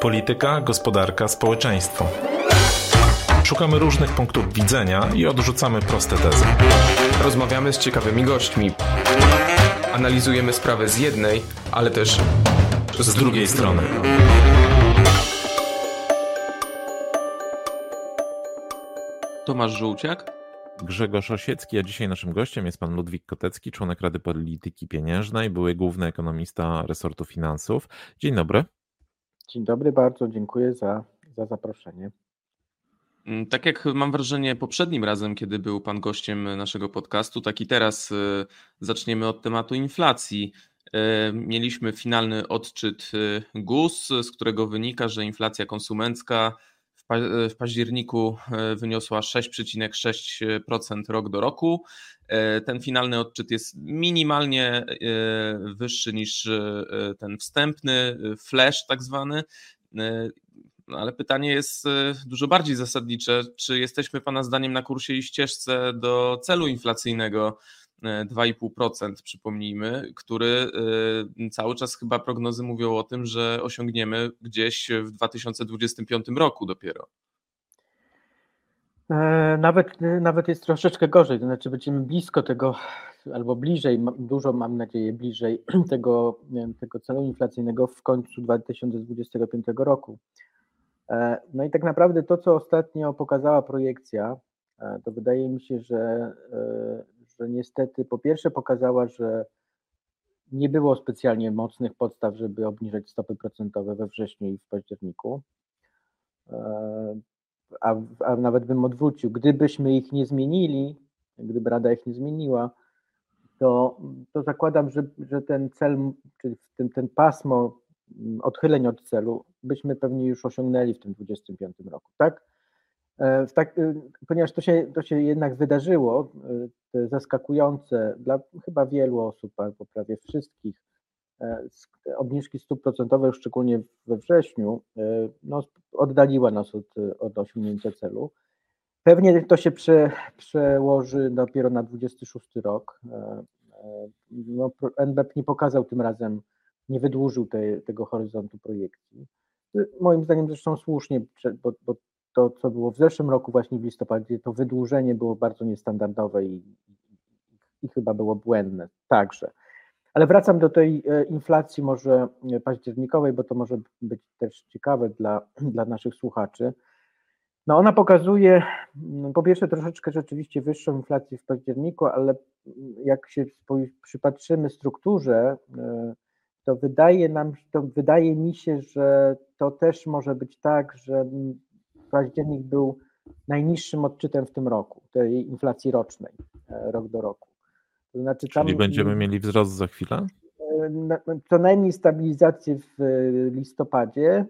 Polityka, gospodarka, społeczeństwo. Szukamy różnych punktów widzenia i odrzucamy proste tezy. Rozmawiamy z ciekawymi gośćmi. Analizujemy sprawę z jednej, ale też z drugiej strony. Tomasz Żółciak. Grzegorz Osiecki, a dzisiaj naszym gościem jest pan Ludwik Kotecki, członek Rady Polityki Pieniężnej, były główny ekonomista resortu finansów. Dzień dobry. Dzień dobry, bardzo dziękuję za, za zaproszenie. Mm, tak jak mam wrażenie poprzednim razem, kiedy był Pan gościem naszego podcastu, tak i teraz y, zaczniemy od tematu inflacji. Y, mieliśmy finalny odczyt y, GUS, z którego wynika, że inflacja konsumencka w październiku wyniosła 6,6% rok do roku. Ten finalny odczyt jest minimalnie wyższy niż ten wstępny, flash tak zwany. No ale pytanie jest e, dużo bardziej zasadnicze. Czy jesteśmy Pana zdaniem na kursie i ścieżce do celu inflacyjnego 2,5%, e, przypomnijmy, który e, cały czas chyba prognozy mówią o tym, że osiągniemy gdzieś w 2025 roku dopiero? Nawet, nawet jest troszeczkę gorzej, to znaczy będziemy blisko tego, albo bliżej, dużo mam nadzieję, bliżej tego, tego celu inflacyjnego w końcu 2025 roku. E, no i tak naprawdę to, co ostatnio pokazała projekcja, e, to wydaje mi się, że, e, że niestety po pierwsze pokazała, że nie było specjalnie mocnych podstaw, żeby obniżać stopy procentowe we wrześniu i w październiku. A, a nawet bym odwrócił, gdybyśmy ich nie zmienili, gdyby Rada ich nie zmieniła, to, to zakładam, że, że ten cel, czy ten, ten pasmo odchyleń od celu byśmy pewnie już osiągnęli w tym 25 roku, tak? E, tak e, ponieważ to się, to się jednak wydarzyło, e, zaskakujące dla chyba wielu osób, albo prawie wszystkich, obniżki stóp procentowych, szczególnie we wrześniu, no, oddaliła nas od, od osiągnięcia celu. Pewnie to się prze, przełoży dopiero na 26 rok. No, NBP nie pokazał tym razem nie wydłużył te, tego horyzontu projekcji. Moim zdaniem zresztą słusznie, bo, bo, to, co było w zeszłym roku, właśnie w listopadzie, to wydłużenie było bardzo niestandardowe i, i, chyba było błędne także. Ale wracam do tej e, inflacji może październikowej, bo to może być też ciekawe dla, dla naszych słuchaczy. No ona pokazuje mm, po pierwsze troszeczkę rzeczywiście wyższą inflację w październiku, ale jak się przypatrzymy strukturze e, to wydaje nam, to wydaje mi się, że to też może być tak, że październik był najniższym odczytem w tym roku, tej inflacji rocznej, e, rok do roku. To znaczy tam, Czyli będziemy mieli wzrost za chwilę? E, co najmniej stabilizację w listopadzie,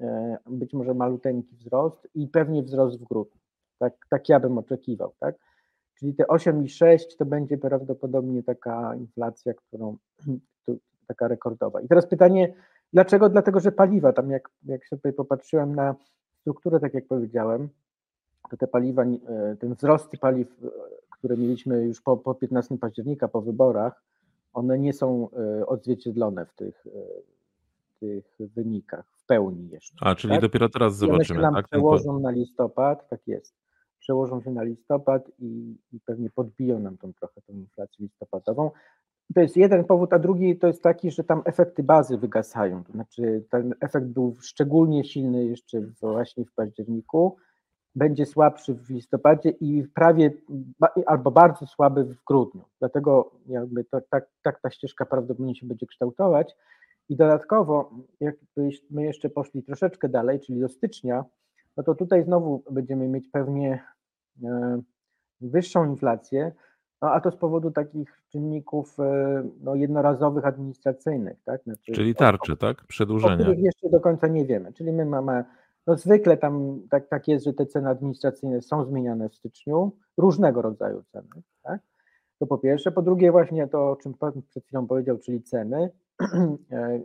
e, być może maluteńki wzrost i pewnie wzrost w grudniu. Tak, tak ja bym oczekiwał, tak? Czyli te 8,6 to będzie prawdopodobnie taka inflacja, którą, taka rekordowa. I teraz pytanie, dlaczego? Dlatego, że paliwa, tam jak, jak sobie popatrzyłem na strukturę, tak jak powiedziałem, to te paliwa, e, ten wzrost paliw, e, które mieliśmy już po, po 15 października, po wyborach, one nie są e, odzwierciedlone w tych, tych wynikach w pełni jeszcze. A, czyli tak? dopiero teraz zobaczymy. One się nam tak? przełożą na listopad, tak jest. Przełożą się na listopad i, i pewnie podbiją nam tą trochę tą inflację listopadową. To jest jeden powód, a drugi to jest taki, że tam efekty bazy wygasają. To znaczy ten efekt był szczególnie silny jeszcze właśnie w październiku, będzie słabszy w listopadzie i prawie albo bardzo słaby w grudniu. Dlatego jakby to, tak, tak ta ścieżka prawdopodobnie się będzie kształtować. I dodatkowo, jakbyśmy jeszcze poszli troszeczkę dalej, czyli do stycznia, no to tutaj znowu będziemy mieć pewnie e, wyższą inflację, no a to z powodu takich czynników e, no, jednorazowych, administracyjnych, tak? Znaczy, Czyli tarczy, tak? Przedłużenia. O których jeszcze do końca nie wiemy. Czyli my mamy, no zwykle tam tak, tak jest, że te ceny administracyjne są zmieniane w styczniu, różnego rodzaju ceny, tak? To po pierwsze. Po drugie właśnie to, o czym Pan przed chwilą powiedział, czyli ceny, e,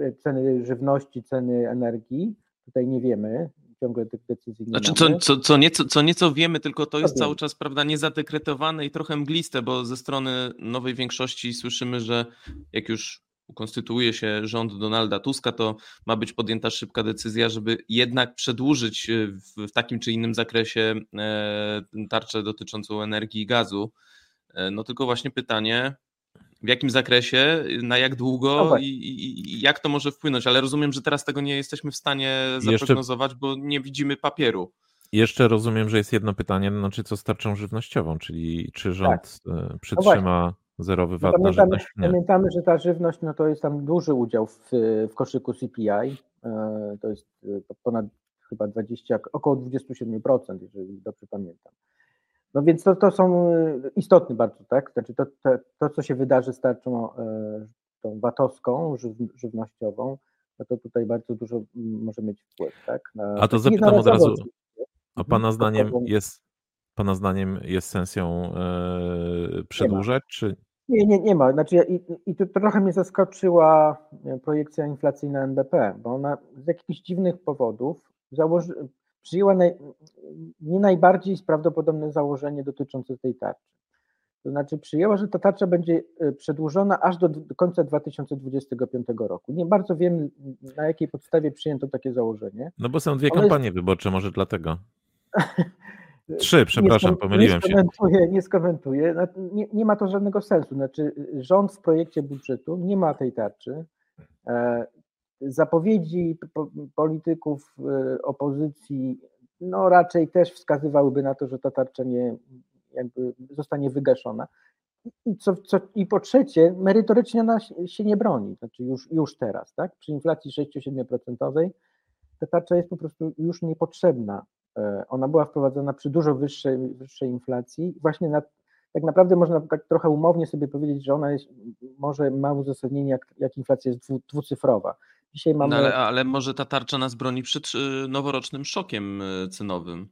e, ceny żywności, ceny energii. Tutaj nie wiemy, ciągle tych decyzji nie znaczy, co, co, co, nieco, co nieco wiemy, tylko to jest cały czas prawda, niezadekretowane i trochę mgliste, bo ze strony nowej większości słyszymy, że jak już ukonstytuuje się rząd Donalda Tuska, to ma być podjęta szybka decyzja, żeby jednak przedłużyć w takim czy innym zakresie tarczę dotyczącą energii i gazu. No tylko właśnie pytanie, w jakim zakresie, na jak długo no i, i, jak to może wpłynąć, ale rozumiem, że teraz tego nie jesteśmy w stanie zaprognozować, Jeszcze... bo nie widzimy papieru. Jeszcze rozumiem, że jest jedno pytanie, znaczy co z tarczą żywnościową, czyli czy rząd tak. E, no przytrzyma no zerowy VAT na żywność? Nie. Pamiętamy, że ta żywność no to jest tam duży udział w, w koszyku CPI, e, to jest e, ponad chyba 20, około 27%, jeżeli dobrze pamiętam. No więc to, to są istotne bardzo, tak? Znaczy to, to, to co się wydarzy z tarczą tą VAT-owską, żywnościową, no to tutaj bardzo dużo może mieć wpływ, tak? Na, A to zapytam od razu, a. Pana zdaniem jest, Pana zdaniem jest sens ją yy, przedłużać, czy... Nie, nie, nie ma. Znaczy, i, i to trochę mnie zaskoczyła e, projekcja inflacyjna NBP, bo ona z jakichś dziwnych powodów założy, przyjęła naj, nie najbardziej prawdopodobne założenie dotyczące tej tarczy. To znaczy przyjęła, że ta tarcza będzie e, przedłużona aż do, do końca 2025 roku. Nie bardzo wiem, na jakiej podstawie przyjęto takie założenie. No bo są dwie One kampanie jest... wyborcze, może dlatego. Trzy, przepraszam, nie pomyliłem nie się. Nie skomentuję, nie, nie ma to żadnego sensu. Znaczy, rząd w projekcie budżetu nie ma tej tarczy. Zapowiedzi polityków e, opozycji no raczej też wskazywałyby na to, że ta tarcza nie jakby zostanie wygaszona. I, co, co, I po trzecie, merytorycznie ona się nie broni, znaczy już, już teraz, tak? Przy inflacji 6-7% ta tarcza jest po prostu już niepotrzebna E, ona była wprowadzona przy dużo wyższej, wyższej inflacji. Właśnie na, tak naprawdę można tak trochę umownie sobie powiedzieć, że ona jest, może ma uzasadnienie, jak, jak inflacja jest dwu, dwucyfrowa. Dzisiaj mamy... No ale, ale może ta tarcza nas broni przed y, noworocznym szokiem y, cenowym.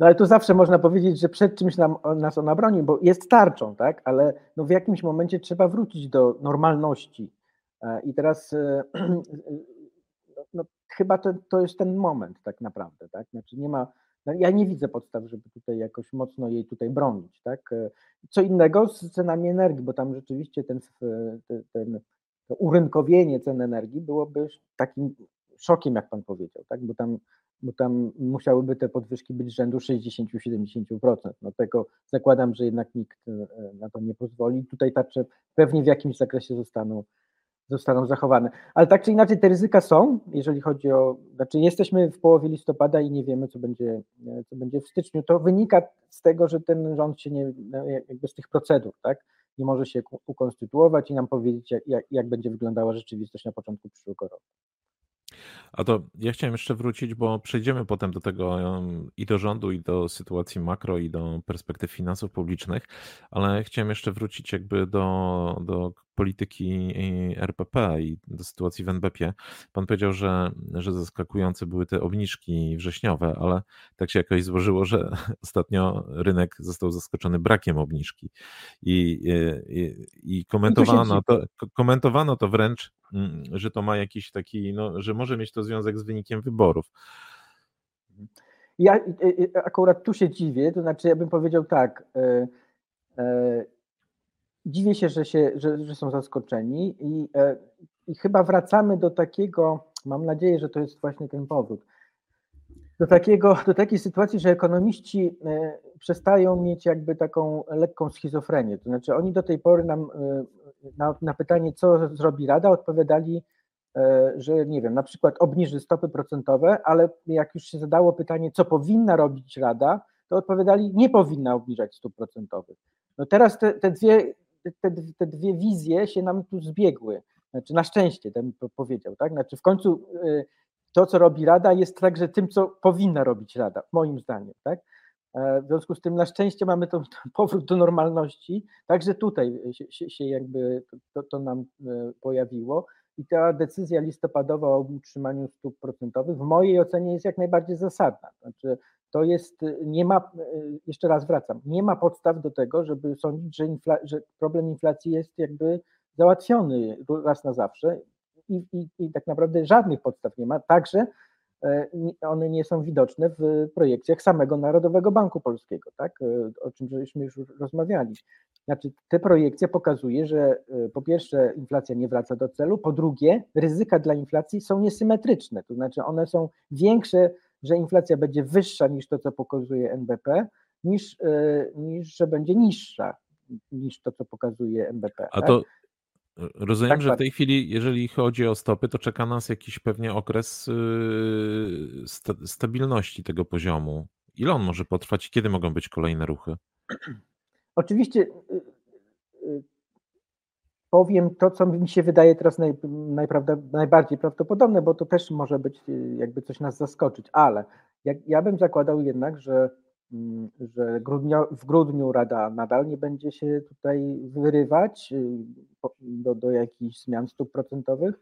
No ale tu zawsze można powiedzieć, że przed czymś nam, nas ona broni, bo jest tarczą, tak? Ale no w jakimś momencie trzeba wrócić do normalności. E, I teraz e, no, chyba to, to jest ten moment tak naprawdę, tak? Znaczy nie ma, no ja nie widzę podstaw, żeby tutaj jakoś mocno jej tutaj bronić, tak? Co innego z cenami energii, bo tam rzeczywiście ten, ten to urynkowienie cen energii byłoby takim szokiem, jak pan powiedział, tak? Bo tam, bo tam musiałyby te podwyżki być rzędu 60-70%. No tego zakładam, że jednak nikt e, na to nie pozwoli. Tutaj tarcze pewnie w jakimś zakresie zostaną zostaną zachowane. Ale tak czy inaczej te ryzyka są, jeżeli chodzi o, znaczy jesteśmy w połowie listopada i nie wiemy, co będzie, co będzie w styczniu. To wynika z tego, że ten rząd się nie, no, jakby z tych procedur, tak, nie może się ukonstytuować i nam powiedzieć, jak, jak będzie wyglądała rzeczywistość na początku przyszłego roku. A to ja chciałem jeszcze wrócić, bo przejdziemy potem do tego i do rządu, i do sytuacji makro, i do perspektyw finansów publicznych, ale chciałem jeszcze wrócić jakby do, do polityki RPP i do sytuacji w NBP. Pan powiedział, że, że zaskakujące były te obniżki wrześniowe, ale tak się jakoś złożyło, że ostatnio rynek został zaskoczony brakiem obniżki. I, i, i komentowano, to, komentowano to wręcz, mm, że to ma jakiś taki, no, że może mieć to związek z wynikiem wyborów. Ja akurat tu się dziwię, to znaczy ja bym powiedział tak, e, e, dziwię się, że, się że, że są zaskoczeni i, e, i chyba wracamy do takiego, mam nadzieję, że to jest właśnie ten powód, do, takiego, do takiej sytuacji, że ekonomiści e, przestają mieć jakby taką lekką schizofrenię. To znaczy oni do tej pory nam e, na, na pytanie, co zrobi Rada, odpowiadali, że nie wiem, na przykład obniży stopy procentowe, ale jak już się zadało pytanie, co powinna robić Rada, to odpowiadali, nie powinna obniżać stóp procentowych. No teraz te, te dwie te, te dwie wizje się nam tu zbiegły. Znaczy na szczęście, ten powiedział, tak? Znaczy w końcu y, to, co robi Rada, jest także tym, co powinna robić Rada, moim zdaniem, tak? E, w związku z tym na szczęście mamy ten powrót do normalności, także tutaj się, się, się jakby to, to, nam e, pojawiło i ta decyzja listopadowa o utrzymaniu stóp procentowych w mojej ocenie jest jak najbardziej zasadna. Znaczy to jest, nie ma, jeszcze raz wracam, nie ma podstaw do tego, żeby sądzić, że, infla, że problem inflacji jest jakby załatwiony raz na zawsze i, i, i tak naprawdę żadnych podstaw nie ma. Także one nie są widoczne w projekcjach samego Narodowego Banku Polskiego, tak? o czym żeśmy już rozmawiali. Znaczy, te projekcje pokazuje, że po pierwsze inflacja nie wraca do celu, po drugie ryzyka dla inflacji są niesymetryczne, to znaczy one są większe, że inflacja będzie wyższa niż to, co pokazuje NBP, niż, niż że będzie niższa niż to, co pokazuje NBP. A tak? to rozumiem, tak, że w tak. tej chwili, jeżeli chodzi o stopy, to czeka nas jakiś pewnie okres yy, stabilności tego poziomu. Ile on może potrwać i kiedy mogą być kolejne ruchy? Oczywiście y, y, powiem to, co mi się wydaje teraz naj, najbardziej prawdopodobne, bo to też może być y, jakby coś nas zaskoczyć, ale jak, ja bym zakładał jednak, że że grudnio, w grudniu Rada nadal nie będzie się tutaj wyrywać y, do, do jakichś zmian stóp procentowych.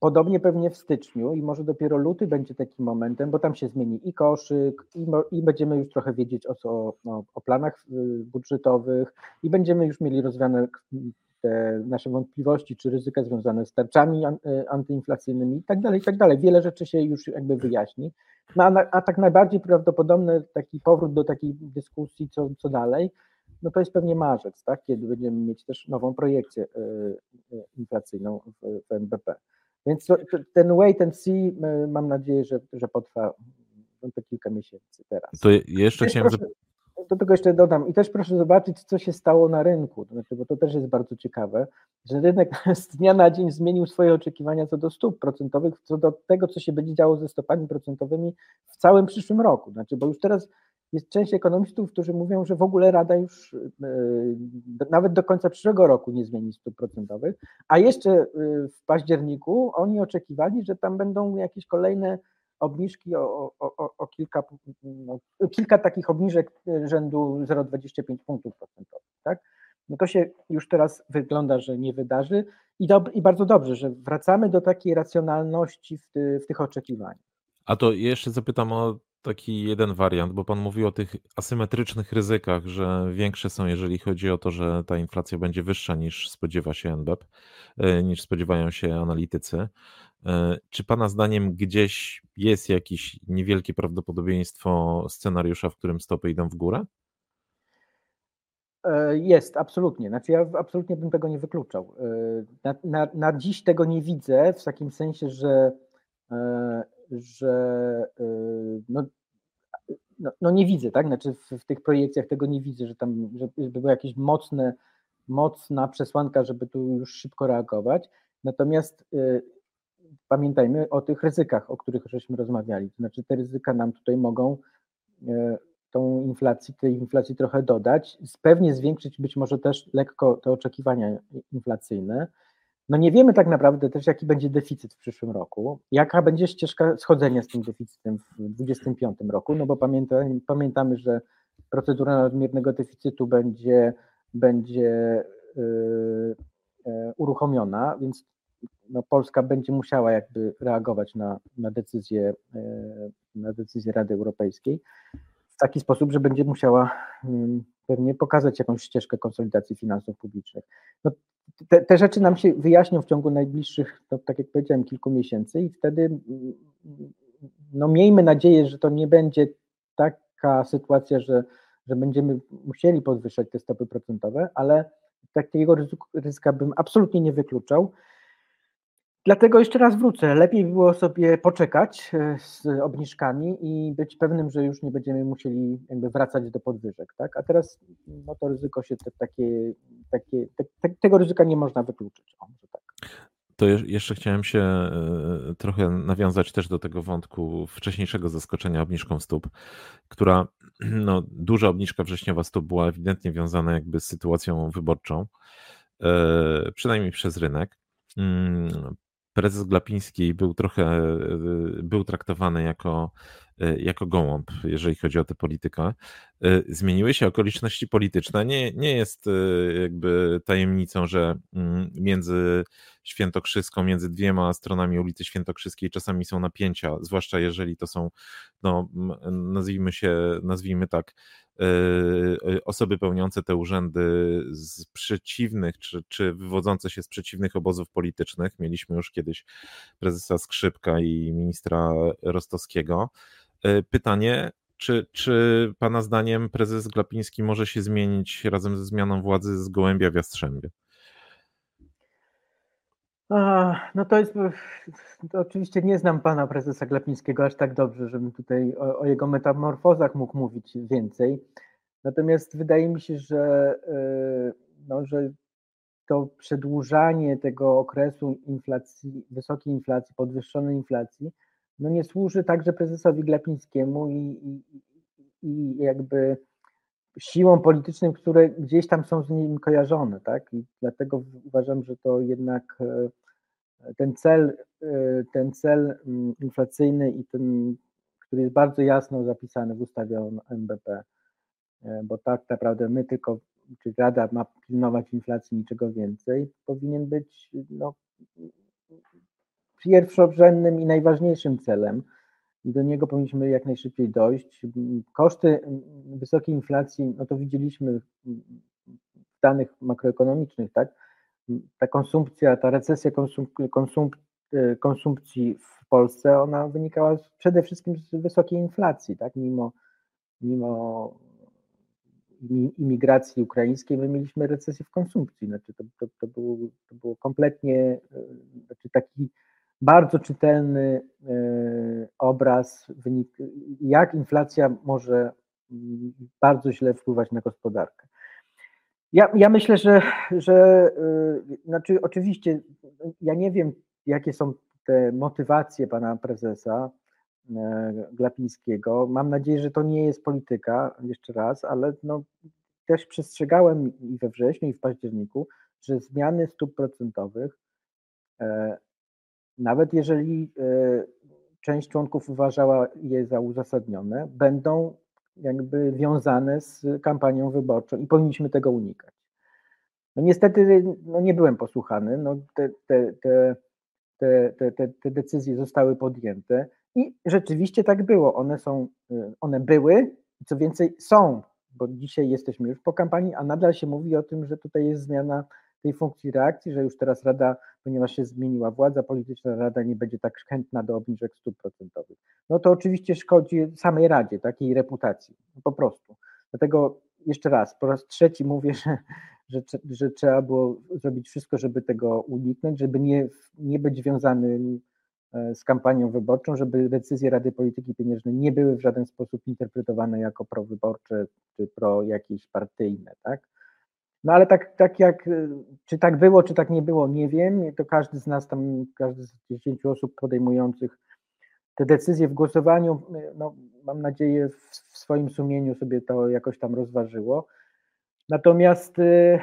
Podobnie pewnie w styczniu i może dopiero luty będzie takim momentem, bo tam się zmieni i koszyk, i, i będziemy już trochę wiedzieć o, o, o planach y, budżetowych, i będziemy już mieli rozwiane te nasze wątpliwości czy ryzyka związane z tarczami y, antyinflacyjnymi i tak dalej, i tak dalej. Wiele rzeczy się już jakby wyjaśni. No, a, a tak najbardziej prawdopodobny taki powrót do takiej dyskusji, co, co dalej, no to jest pewnie marzec, tak, kiedy będziemy mieć też nową projekcję y, y, inflacyjną w, w NBP. Więc to, ten wait and see mam nadzieję, że, że potrwa no, to kilka miesięcy teraz. To jeszcze chciałem... Proszę, do tego jeszcze dodam i też proszę zobaczyć, co się stało na rynku, znaczy, bo to też jest bardzo ciekawe, że rynek z dnia na dzień zmienił swoje oczekiwania co do stóp procentowych, co do tego, co się będzie działo ze stopami procentowymi w całym przyszłym roku. Znaczy, bo już teraz jest część ekonomistów, którzy mówią, że w ogóle Rada już yy, nawet do końca przyszłego roku nie zmieni stóp procentowych, a jeszcze yy, w październiku oni oczekiwali, że tam będą jakieś kolejne obniżki o, o, o kilka, no, kilka takich obniżek rzędu 0,25 punktów procentowych. Tak? No to się już teraz wygląda, że nie wydarzy i, dob- i bardzo dobrze, że wracamy do takiej racjonalności w, ty, w tych oczekiwaniach. A to jeszcze zapytam o taki jeden wariant, bo Pan mówi o tych asymetrycznych ryzykach, że większe są, jeżeli chodzi o to, że ta inflacja będzie wyższa niż spodziewa się NBP, e, niż spodziewają się analitycy. E, czy Pana zdaniem gdzieś jest jakieś niewielkie prawdopodobieństwo scenariusza, w którym stopy idą w górę? E, jest, absolutnie. Znaczy ja absolutnie bym tego nie wykluczał. Na, na, na dziś tego nie widzę, w takim sensie, że że no, no, no, nie widzę, tak? Znaczy w, w, tych projekcjach tego nie widzę, że tam żeby była jakaś mocne, mocna przesłanka, żeby tu już szybko reagować. Natomiast pamiętajmy o tych ryzykach, o których żeśmy rozmawiali. To znaczy te ryzyka nam tutaj mogą y, tą inflacji, tej inflacji trochę dodać, pewnie zwiększyć być może też lekko te oczekiwania inflacyjne. No nie wiemy tak naprawdę też, jaki będzie deficyt w przyszłym roku, jaka będzie ścieżka schodzenia z tym deficytem w 2025 roku, no bo pamiętamy, pamiętamy że procedura nadmiernego deficytu będzie, będzie yy, uruchomiona, więc no Polska będzie musiała jakby reagować na, na, decyzję, yy, na decyzję Rady Europejskiej w taki sposób, że będzie musiała pewnie pokazać jakąś ścieżkę konsolidacji finansów publicznych. No, te, te, rzeczy nam się wyjaśnią w ciągu najbliższych, no, tak jak powiedziałem, kilku miesięcy i wtedy no, miejmy nadzieję, że to nie będzie taka sytuacja, że, że będziemy musieli podwyższać te stopy procentowe, ale takiego ryzyka bym absolutnie nie wykluczał. Dlatego jeszcze raz wrócę. Lepiej było sobie poczekać e, z obniżkami i być pewnym, że już nie będziemy musieli jakby wracać do podwyżek, tak? A teraz no to ryzyko się te, takie, takie te, te, tego ryzyka nie można wykluczyć. O, tak. To jeszcze chciałem się e, trochę nawiązać też do tego wątku wcześniejszego zaskoczenia obniżką stóp, która no, duża obniżka wrześniowa stóp była ewidentnie wiązana jakby z sytuacją wyborczą, e, przynajmniej przez rynek. Prezes Glapiński był trochę, e, był traktowany jako, e, jako gołąb, jeżeli chodzi o tę politykę. Y, zmieniły się okoliczności polityczne. Nie, nie jest y, jakby tajemnicą, że mm, między Świętokrzyską, między dwiema stronami ulicy Świętokrzyskiej czasami są napięcia, zwłaszcza jeżeli to są, no, nazwijmy się, nazwijmy tak, y, osoby pełniące te urzędy z przeciwnych, czy, czy wywodzące się z przeciwnych obozów politycznych. Mieliśmy już kiedyś prezesa Skrzypka i ministra Rostowskiego. Pytanie, czy, czy Pana zdaniem prezes Glapiński może się zmienić razem ze zmianą władzy z gołębia w Jastrzębie? No to jest, to oczywiście nie znam pana prezesa Glapińskiego aż tak dobrze, żebym tutaj o, o, jego metamorfozach mógł mówić więcej. Natomiast wydaje mi się, że, e, no, że to przedłużanie tego okresu inflacji, wysokiej inflacji, podwyższonej inflacji, no nie służy także prezesowi Glapińskiemu i, i, i jakby siłom politycznym, które gdzieś tam są z nim kojarzone, tak? I dlatego uważam, że to jednak e, ten cel, e, ten cel mm, inflacyjny i ten, który jest bardzo jasno zapisany w ustawie o NBP, e, bo tak naprawdę my tylko, czy Rada ma pilnować inflacji, niczego więcej, powinien być no, pierwszorzędnym i najważniejszym celem i do niego powinniśmy jak najszybciej dojść. Koszty wysokiej inflacji, no to widzieliśmy w danych makroekonomicznych, tak? Ta konsumpcja, ta recesja konsump, konsump, konsumpcji w Polsce, ona wynikała przede wszystkim z wysokiej inflacji, tak? Mimo, mimo imigracji ukraińskiej, my mieliśmy recesję w konsumpcji. Znaczy to, to, to, było, to było kompletnie, znaczy taki bardzo czytelny e, obraz, jak inflacja może mm, bardzo źle wpływać na gospodarkę. Ja, ja myślę, że, że e, znaczy oczywiście ja nie wiem, jakie są te motywacje pana prezesa e, Glapińskiego. Mam nadzieję, że to nie jest polityka, jeszcze raz, ale no, też przestrzegałem i we wrześniu, i w październiku, że zmiany stóp procentowych nawet jeżeli e, część członków uważała je za uzasadnione, będą jakby wiązane z kampanią wyborczą i powinniśmy tego unikać. No niestety no nie byłem posłuchany, no te, te, te, te, te, te decyzje zostały podjęte i rzeczywiście tak było. One są, e, one były co więcej są, bo dzisiaj jesteśmy już po kampanii, a nadal się mówi o tym, że tutaj jest zmiana tej funkcji reakcji, że już teraz Rada, ponieważ się zmieniła władza polityczna, Rada nie będzie tak chętna do obniżek stóp procentowych. No to oczywiście szkodzi samej Radzie, takiej reputacji, po prostu. Dlatego jeszcze raz, po raz trzeci mówię, że, że, że trzeba było zrobić wszystko, żeby tego uniknąć, żeby nie, nie być związanym e, z kampanią wyborczą, żeby decyzje Rady Polityki Pieniężnej nie były w żaden sposób interpretowane jako prowyborcze czy pro jakieś partyjne, tak? No ale tak, tak jak, y, czy tak było, czy tak nie było, nie wiem. To każdy z nas tam, każdy z 10 osób podejmujących te decyzje w głosowaniu, y, no, mam nadzieję, w, w swoim sumieniu sobie to jakoś tam rozważyło. Natomiast, y,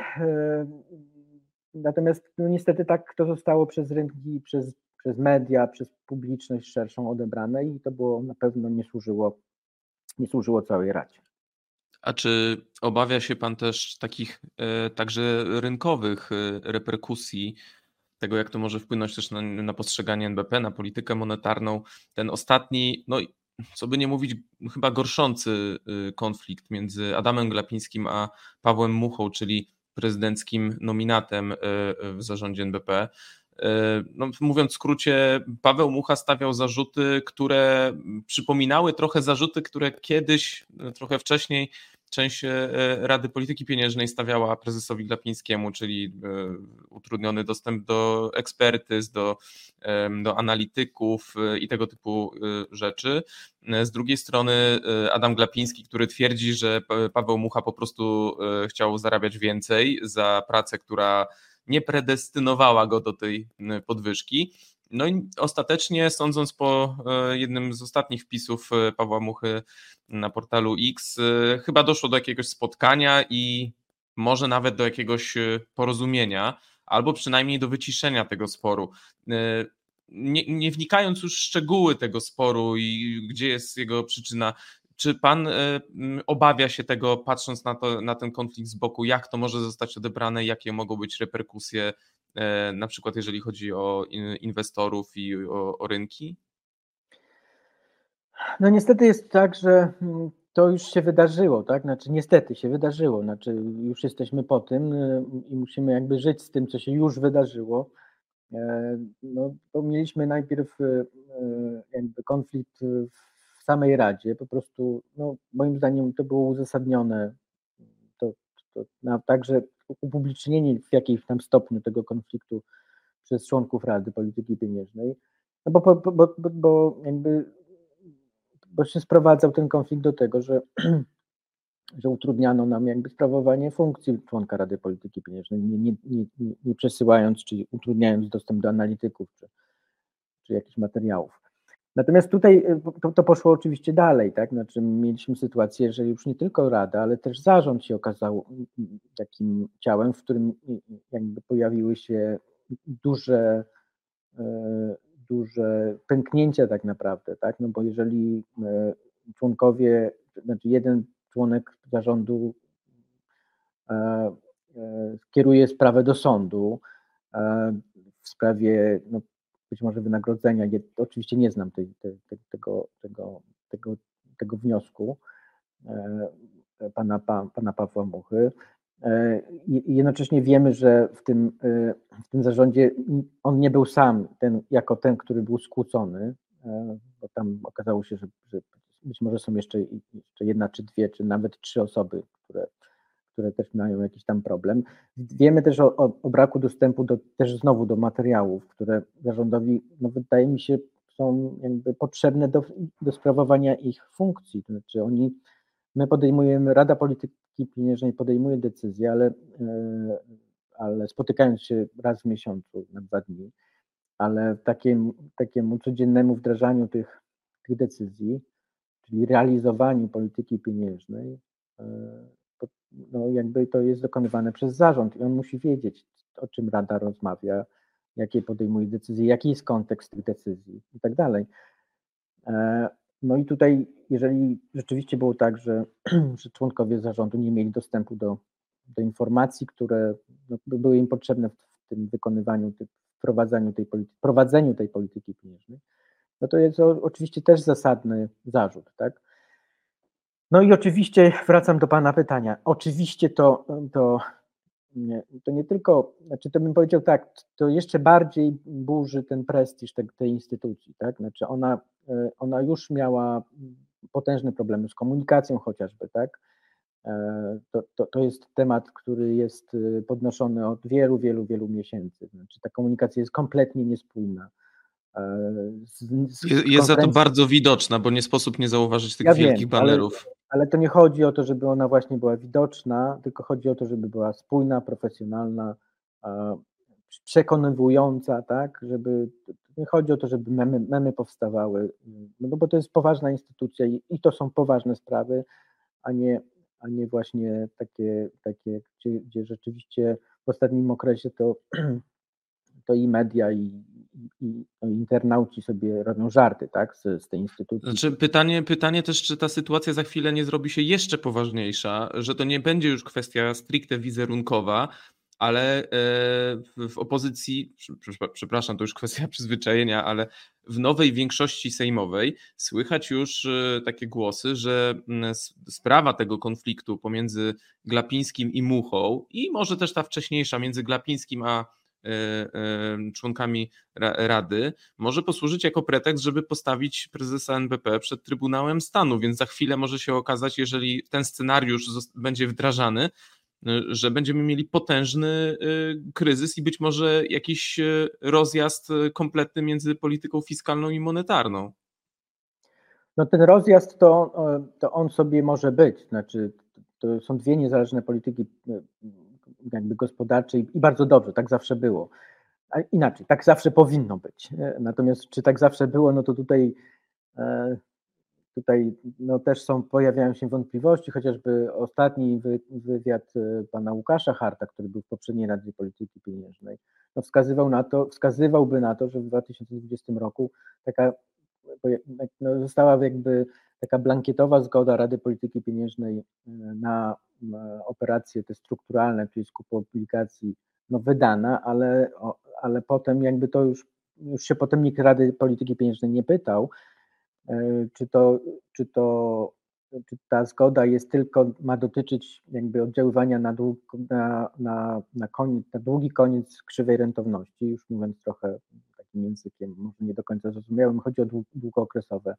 natomiast no, niestety tak to zostało przez rynki, przez, przez media, przez publiczność szerszą odebrane i to było na pewno nie służyło, nie służyło całej Radzie. A czy obawia się Pan też takich e, także rynkowych e, reperkusji, tego jak to może wpłynąć też na, na postrzeganie NBP, na politykę monetarną? Ten ostatni, no co by nie mówić, chyba gorszący e, konflikt między Adamem Glapińskim a Pawłem Muchą, czyli prezydenckim nominatem w zarządzie NBP. No, mówiąc w skrócie, Paweł Mucha stawiał zarzuty, które przypominały trochę zarzuty, które kiedyś, trochę wcześniej część e, Rady Polityki Pieniężnej stawiała prezesowi Glapińskiemu, czyli e, utrudniony dostęp do ekspertyz, do, do analityków e, i tego typu rzeczy. Z drugiej strony Adam Glapiński, który twierdzi, że Paweł Mucha po prostu chciał zarabiać więcej za pracę, która nie predestynowała go do tej podwyżki. No i ostatecznie, sądząc po e, jednym z ostatnich wpisów e, Pawła Muchy na portalu X, e, chyba doszło do jakiegoś spotkania i może nawet do jakiegoś porozumienia, albo przynajmniej do wyciszenia tego sporu. Nie, nie wnikając już w szczegóły tego sporu i gdzie jest jego przyczyna, czy pan obawia się tego, patrząc na, to, na ten konflikt z boku, jak to może zostać odebrane, jakie mogą być reperkusje, na przykład jeżeli chodzi o inwestorów i o, o rynki? No niestety jest tak, że mm, to już się wydarzyło, tak? Znaczy niestety się wydarzyło, znaczy już jesteśmy po tym y, i musimy jakby żyć z tym, co się już wydarzyło. E, no, to mieliśmy najpierw y, y, jakby konflikt w samej Radzie, po prostu, no, moim zdaniem to było uzasadnione, to, także upublicznienie w jakimś tam stopniu tego konfliktu przez członków Rady Polityki Pieniężnej, no bo, bo, bo, bo jakby bo się sprowadzał ten konflikt do tego, że, że utrudniano nam jakby sprawowanie funkcji członka Rady Polityki Pieniężnej, nie, nie, nie, nie przesyłając, czy utrudniając dostęp do analityków, czy, czy jakichś materiałów. Natomiast tutaj y, to, to, poszło oczywiście dalej, tak? Znaczy mieliśmy sytuację, że już nie tylko Rada, ale też zarząd się okazał takim ciałem, w którym jakby pojawiły się duże y, duże pęknięcia tak naprawdę, tak? No bo jeżeli e, członkowie, znaczy jeden członek zarządu e, e, kieruje sprawę do sądu w sprawie no, być może wynagrodzenia, oczywiście nie znam tego, tego, tego, tego wniosku pana, pana Pawła Muchy, E, I jednocześnie wiemy, że w tym, e, w tym zarządzie on nie był sam, ten, jako ten, który był skłócony, e, bo tam okazało się, że, że być może są jeszcze, jeszcze jedna czy dwie, czy nawet trzy osoby, które, które też mają jakiś tam problem. Wiemy też o, o, o braku dostępu do, też znowu do materiałów, które zarządowi, no wydaje mi się, są jakby potrzebne do, do sprawowania ich funkcji. To znaczy oni, my podejmujemy, Rada Polityki Pieniężnej podejmuje decyzje, ale, e, ale spotykając się raz w miesiącu na dwa dni, ale takiemu, takiemu codziennemu wdrażaniu tych, tych decyzji, czyli realizowaniu polityki pieniężnej, e, no jakby to jest dokonywane przez zarząd i on musi wiedzieć, o czym Rada rozmawia, jakie podejmuje decyzje, jaki jest kontekst tych decyzji i tak dalej. E, no i tutaj, jeżeli rzeczywiście było tak, że, że członkowie zarządu nie mieli dostępu do, do informacji, które no, były im potrzebne w, w tym wykonywaniu, w prowadzeniu tej, polityki, prowadzeniu tej polityki pieniężnej, no to jest o, oczywiście też zasadny zarzut, tak? No i oczywiście wracam do Pana pytania. Oczywiście to, to nie, to nie tylko, znaczy to bym powiedział tak, to jeszcze bardziej burzy ten prestiż tej, tej instytucji, tak? Znaczy ona, e, ona już miała potężne problemy z komunikacją chociażby, tak? E, to, to, to jest temat, który jest e, podnoszony od wielu, wielu, wielu miesięcy. Znaczy ta komunikacja jest kompletnie niespójna. Z, z jest za to bardzo widoczna, bo nie sposób nie zauważyć tych ja wielkich wiem, banerów. Ale, to nie chodzi o to, żeby ona właśnie była widoczna, tylko chodzi o to, żeby była spójna, profesjonalna, przekonywująca, tak, żeby nie chodzi o to, żeby memy, memy powstawały, no bo to jest poważna instytucja i, i to są poważne sprawy, a nie, a nie właśnie takie, takie gdzie, gdzie rzeczywiście w ostatnim okresie to, to i media, i, i, internauci sobie robią żarty tak, z, z tej instytucji. Znaczy pytanie, pytanie też, czy ta sytuacja za chwilę nie zrobi się jeszcze poważniejsza, że to nie będzie już kwestia stricte wizerunkowa, ale e, w opozycji, przepraszam, to już kwestia przyzwyczajenia, ale w nowej większości sejmowej słychać już e, takie głosy, że sprawa tego konfliktu pomiędzy Glapińskim i Muchą i może też ta wcześniejsza między Glapińskim a członkami Rady, może posłużyć jako pretekst, żeby postawić prezesa NBP przed Trybunałem Stanu, więc za chwilę może się okazać, jeżeli ten scenariusz będzie wdrażany, e, że będziemy mieli potężny kryzys i być może jakiś rozjazd kompletny między polityką fiskalną i monetarną. No ten rozjazd to, to on sobie może być, znaczy to są dwie niezależne polityki jakby gospodarczej i bardzo dobrze, tak zawsze było. A inaczej, tak zawsze powinno być. Natomiast czy tak zawsze było, no to tutaj, e, tutaj no też są, pojawiają się wątpliwości, chociażby ostatni wywiad e, pana Łukasza Harta, który był w poprzedniej Radzie Polityki Pieniężnej, no wskazywał na to, wskazywałby na to, że w 2020 roku taka no została jakby taka blankietowa zgoda Rady Polityki Pieniężnej na operacje te strukturalne, czyli skup obligacji, no wydana, ale, ale potem jakby to już, już się potem nikt Rady Polityki Pieniężnej nie pytał, czy to, czy to czy ta zgoda jest tylko, ma dotyczyć jakby oddziaływania na, dług, na, na, na, koniec, na długi koniec krzywej rentowności, już mówiąc trochę takim językiem, może nie do końca zrozumiałym, chodzi o długookresowe e,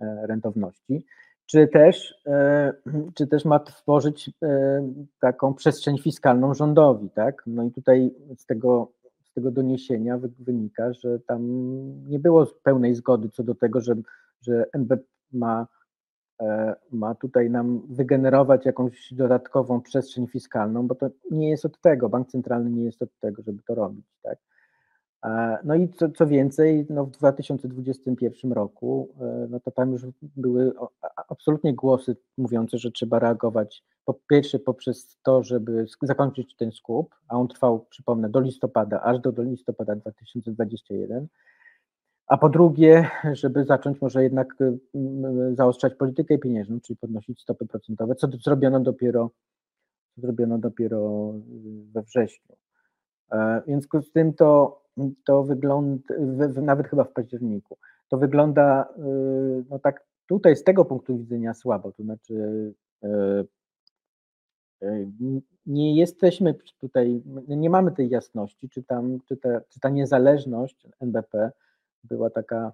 rentowności, czy też, e, czy też ma tworzyć e, taką przestrzeń fiskalną rządowi, tak? No i tutaj z tego, z tego doniesienia wynika, że tam nie było pełnej zgody co do tego, że, że NBP ma E, ma tutaj nam wygenerować jakąś dodatkową przestrzeń fiskalną, bo to nie jest od tego, bank centralny nie jest od tego, żeby to robić, tak? E, no i co, co więcej, no w 2021 roku, e, no to tam już były absolutnie głosy mówiące, że trzeba reagować po pierwsze poprzez to, żeby zakończyć ten skup, a on trwał, przypomnę, do listopada, aż do, do listopada 2021, a po drugie, żeby zacząć może jednak y, y, zaostrzać politykę pieniężną, czyli podnosić stopy procentowe, co zrobiono dopiero, zrobiono dopiero y, we wrześniu. E, w związku z tym to, to wygląda, nawet chyba w październiku, to wygląda no tak tutaj z tego punktu widzenia słabo, to znaczy nie jesteśmy tutaj, nie mamy tej jasności, czy, tam, czy, ta, czy ta niezależność NBP była taka,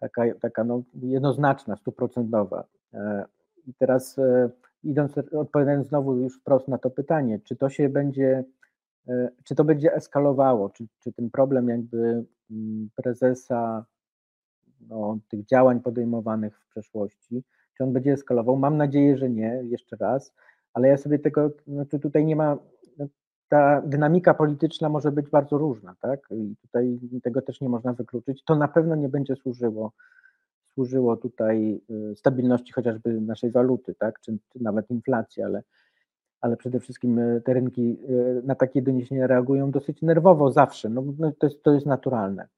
taka, taka no jednoznaczna, stuprocentowa. E, I teraz e, idąc, odpowiadając znowu już wprost na to pytanie, czy to się będzie, czy to będzie eskalowało, czy, czy ten problem jakby mm, prezesa, no, tych działań podejmowanych w przeszłości, czy on będzie eskalował? Mam nadzieję, że nie, jeszcze raz, ale ja sobie tego, znaczy tutaj nie ma, ta dynamika polityczna może być bardzo różna, tak? I tutaj tego też nie można wykluczyć. To na pewno nie będzie służyło, służyło tutaj y, stabilności chociażby naszej waluty, tak? Czy, czy nawet inflacji, ale, ale przede wszystkim y, te rynki y, na takie doniesienia reagują dosyć nerwowo zawsze. No, no to, jest, to jest naturalne.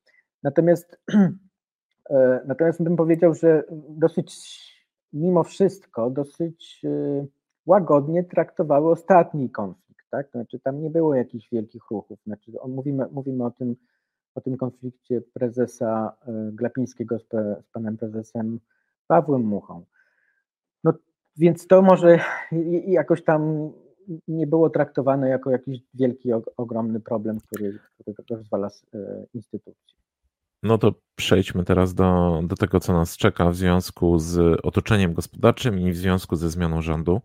Natomiast, e, natomiast bym powiedział, że dosyć mimo wszystko dosyć łagodnie traktowały ostatni konflikt tak? Znaczy tam nie było jakichś wielkich ruchów. Znaczy, mówimy, mówimy o tym, o tym konflikcie prezesa e, Glapińskiego z, z panem prezesem Pawłem Muchą. Więc to może jakoś tam nie było traktowane jako jakiś wielki, ogromny problem, który, który rozwala e, instytucję. No to przejdźmy teraz do, do tego, co nas czeka w związku z otoczeniem gospodarczym i w związku ze zmianą rządu.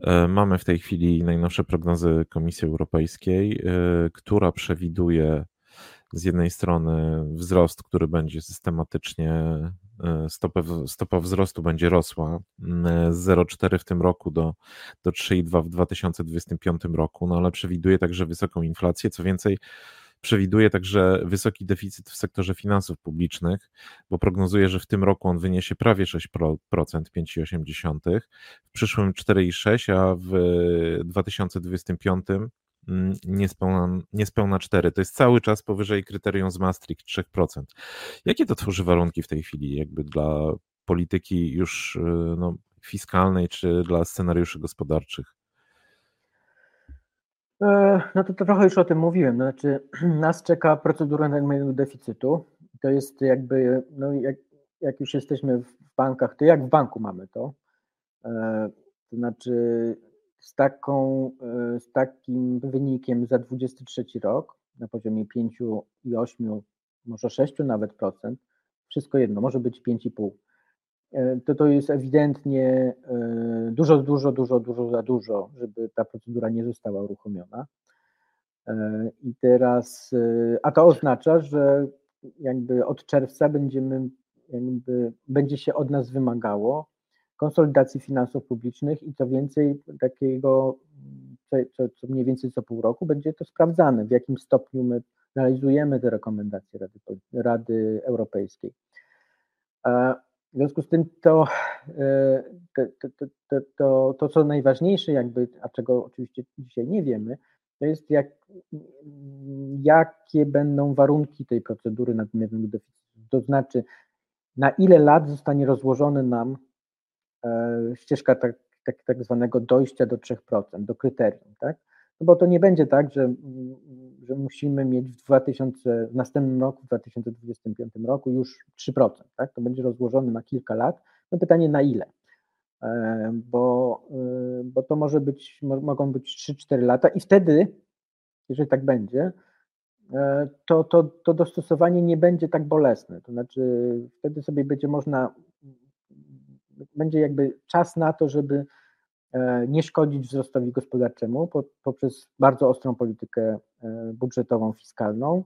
E, mamy w tej chwili najnowsze prognozy Komisji Europejskiej, e, która przewiduje z jednej strony wzrost, który będzie systematycznie, e, stopa, stopa wzrostu będzie rosła z 0,4 w tym roku do, do 3,2 w 2025 roku, no ale przewiduje także wysoką inflację. Co więcej, Przewiduje także wysoki deficyt w sektorze finansów publicznych, bo prognozuje, że w tym roku on wyniesie prawie 6%, 5,8%, w przyszłym 4,6%, a w 2025 mm, niespełna, niespełna 4. To jest cały czas powyżej kryterium z Maastricht 3%. Jakie to tworzy warunki w tej chwili jakby dla polityki już y, no, fiskalnej czy dla scenariuszy gospodarczych? E, no to, to trochę już o tym mówiłem. Znaczy, nas czeka procedura nadmiernego deficytu. To jest jakby, no jak, jak już jesteśmy w bankach, to jak w banku mamy to. E, to znaczy, z, taką, e, z takim wynikiem za 23 rok na poziomie 5,8, może 6 nawet procent, wszystko jedno, może być 5,5 E, to to jest ewidentnie e, dużo, dużo, dużo, dużo za dużo, żeby ta procedura nie została uruchomiona. I teraz, a to oznacza, że jakby od czerwca będziemy, jakby będzie się od nas wymagało konsolidacji finansów publicznych i co więcej takiego, co, co, co mniej więcej co pół roku będzie to sprawdzane, w jakim stopniu my realizujemy te rekomendacje Rady, Rady Europejskiej. W związku z tym to, e, to, to, to, to, co najważniejsze, jakby, a czego oczywiście dzisiaj nie wiemy, to jest jak, jakie będą warunki tej procedury nadmiernego deficytu. To znaczy, na ile lat zostanie rozłożony nam ścieżka tak, tak, tak zwanego dojścia do 3%, do kryterium, tak? No bo to nie będzie tak, że, że musimy mieć w 2000, w następnym roku, w 2025 roku już 3%, tak? To będzie rozłożone na kilka lat. No pytanie na ile? E, bo, e, bo to może być, mogą być 3-4 lata i wtedy, jeżeli tak będzie, e, to, to, to dostosowanie nie będzie tak bolesne. To znaczy wtedy sobie będzie można, będzie jakby czas na to, żeby nie szkodzić wzrostowi gospodarczemu poprzez bardzo ostrą politykę budżetową, fiskalną,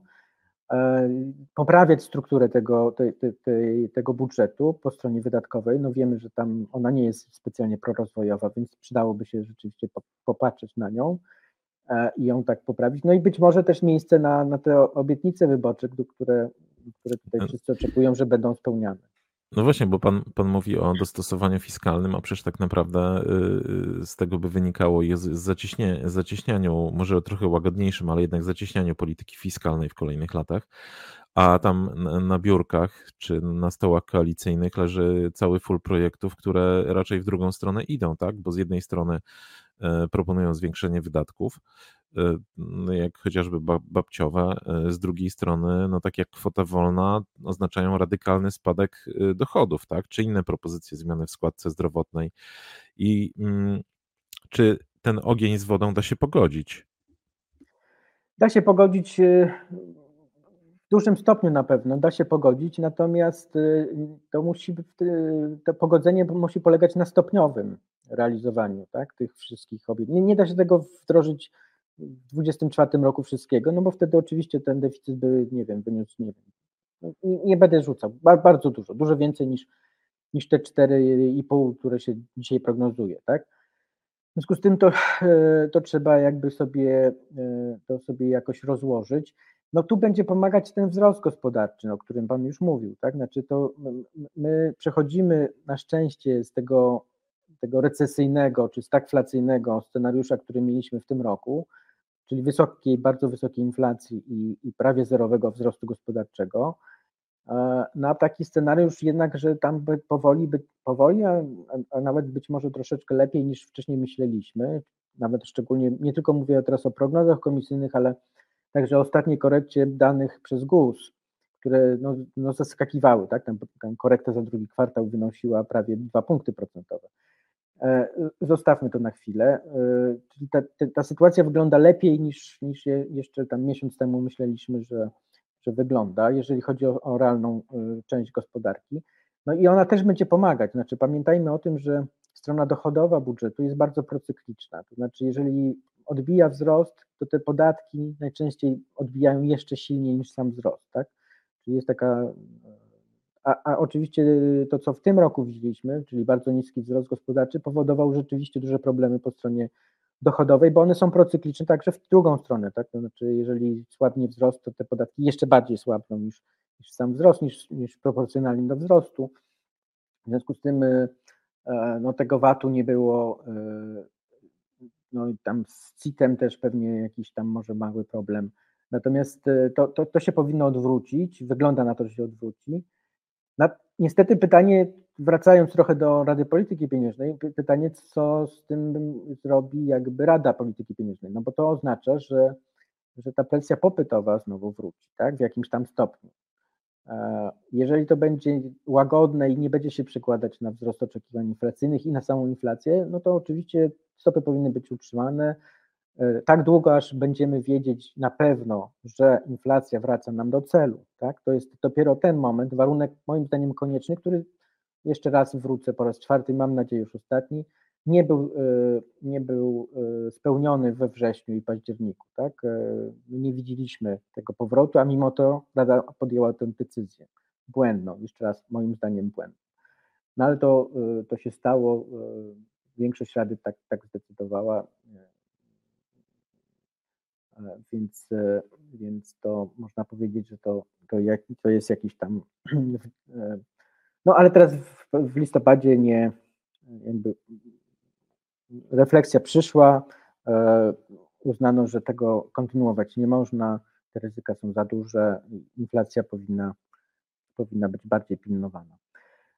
E, poprawiać strukturę tego, te, te, te, tego budżetu po stronie wydatkowej. No wiemy, że tam ona nie jest specjalnie prorozwojowa, więc przydałoby się rzeczywiście popatrzeć na nią e, i ją tak poprawić. No i być może też miejsce na, na te obietnice wyborcze, które, które tutaj wszyscy oczekują, że będą spełniane. No właśnie, bo pan, pan mówi o dostosowaniu fiskalnym, a przecież tak naprawdę y, z tego by wynikało jest zacieśnie, zacieśnianiu, może trochę łagodniejszym, ale jednak zacieśnianiu polityki fiskalnej w kolejnych latach, a tam na, biurkach czy na stołach koalicyjnych leży cały full projektów, które raczej w drugą stronę idą, tak? Bo z jednej strony e, proponują zwiększenie wydatków, jak chociażby babciowe, e, z drugiej strony, no tak jak kwota wolna, oznaczają radykalny spadek e, dochodów, tak? Czy inne propozycje zmiany w składce zdrowotnej. I mm, czy ten ogień z wodą da się pogodzić? Da się pogodzić w dużym stopniu na pewno, da się pogodzić, natomiast to musi, to pogodzenie musi polegać na stopniowym realizowaniu tak, tych wszystkich obietnic. Nie, nie da się tego wdrożyć w 2024 roku wszystkiego, no bo wtedy oczywiście ten deficyt by, nie wiem, wyniósł, nie wiem, no, nie będę rzucał, bardzo dużo, dużo więcej niż, niż te 4,5, które się dzisiaj prognozuje, tak? W związku z tym to, to trzeba jakby sobie to sobie jakoś rozłożyć. No tu będzie pomagać ten wzrost gospodarczy, o którym Pan już mówił, tak? Znaczy to my przechodzimy na szczęście z tego, tego recesyjnego czy stagflacyjnego scenariusza, który mieliśmy w tym roku, czyli wysokiej, bardzo wysokiej inflacji i, i prawie zerowego wzrostu gospodarczego, e, na taki scenariusz jednak, że tam by powoli, by, powoli a, a, nawet być może troszeczkę lepiej niż wcześniej myśleliśmy, nawet szczególnie, nie tylko mówię teraz o prognozach komisyjnych, ale także o ostatniej korekcie danych przez GUS, które no, no zaskakiwały, tak? Tam, tam korekta za drugi kwartał wynosiła prawie 2 punkty procentowe. E, zostawmy to na chwilę. E, czyli ta, ta, sytuacja wygląda lepiej niż, niż jeszcze tam miesiąc temu myśleliśmy, że, że wygląda, jeżeli chodzi o, o realną e, część gospodarki. No i ona też będzie pomagać. Znaczy, pamiętajmy o tym, że strona dochodowa budżetu jest bardzo procykliczna. To znaczy, jeżeli odbija wzrost, to te podatki najczęściej odbijają jeszcze silniej niż sam wzrost. Tak? Czyli jest taka a, a, oczywiście to, co w tym roku widzieliśmy, czyli bardzo niski wzrost gospodarczy, powodował rzeczywiście duże problemy po stronie dochodowej, bo one są procykliczne także w drugą stronę, tak? To znaczy, jeżeli słabnie wzrost, to te podatki jeszcze bardziej słabną niż, niż sam wzrost, niż, niż proporcjonalnie do wzrostu. W związku z tym e, no, tego VAT-u nie było, e, no i tam z CIT-em też pewnie jakiś tam może mały problem. Natomiast e, to, to, to się powinno odwrócić, wygląda na to, że się odwróci. Niestety pytanie, wracając trochę do Rady Polityki Pieniężnej, pytanie, co z tym zrobi jakby Rada Polityki Pieniężnej, no bo to oznacza, że, że ta presja popytowa znowu wróci, tak, w jakimś tam stopniu. E, jeżeli to będzie łagodne i nie będzie się przekładać na wzrost oczekiwań inflacyjnych i na samą inflację, no to oczywiście stopy powinny być utrzymane, tak długo, aż będziemy wiedzieć na pewno, że inflacja wraca nam do celu. Tak? To jest dopiero ten moment, warunek moim zdaniem konieczny, który jeszcze raz wrócę po raz czwarty, mam nadzieję już ostatni, nie był, e, nie był e, spełniony we wrześniu i październiku. Tak? Nie widzieliśmy tego powrotu, a mimo to Rada podjęła tę decyzję. Błędną, jeszcze raz moim zdaniem błędną. No ale to, to się stało, większość Rady tak, tak zdecydowała E, więc, e, więc to można powiedzieć, że to, to, jak, to jest jakiś tam. E, no ale teraz w, w listopadzie nie jakby refleksja przyszła, uznano, że tego kontynuować nie można, te ryzyka są za duże, inflacja powinna, powinna być bardziej pilnowana.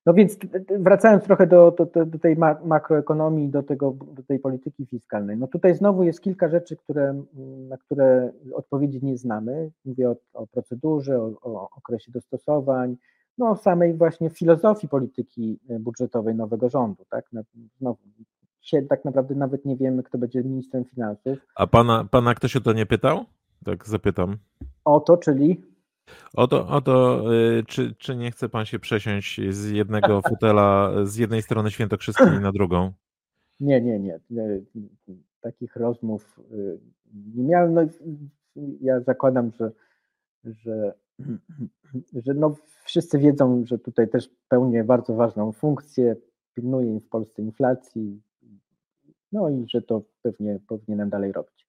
No więc wracając trochę do, do, do tej makroekonomii, do, tego, do tej polityki fiskalnej. No tutaj znowu jest kilka rzeczy, które, na które odpowiedzi nie znamy. Mówię o, o procedurze, o, o, okresie dostosowań, no o samej właśnie filozofii polityki budżetowej nowego rządu. Tak? Znowu, się tak naprawdę nawet nie wiemy, kto będzie ministrem finansów. A pana, pana ktoś o to nie pytał? Tak zapytam. O to, czyli? O to, o to y, czy, czy nie chce pan się przesiąść z jednego fotela z jednej strony świętokrzyskiej na drugą? Nie, nie, nie. Takich rozmów y, nie miałem. No, ja zakładam, że, że, że no wszyscy wiedzą, że tutaj też pełnię bardzo ważną funkcję, pilnuję w Polsce inflacji, no i że to pewnie powinienem dalej robić.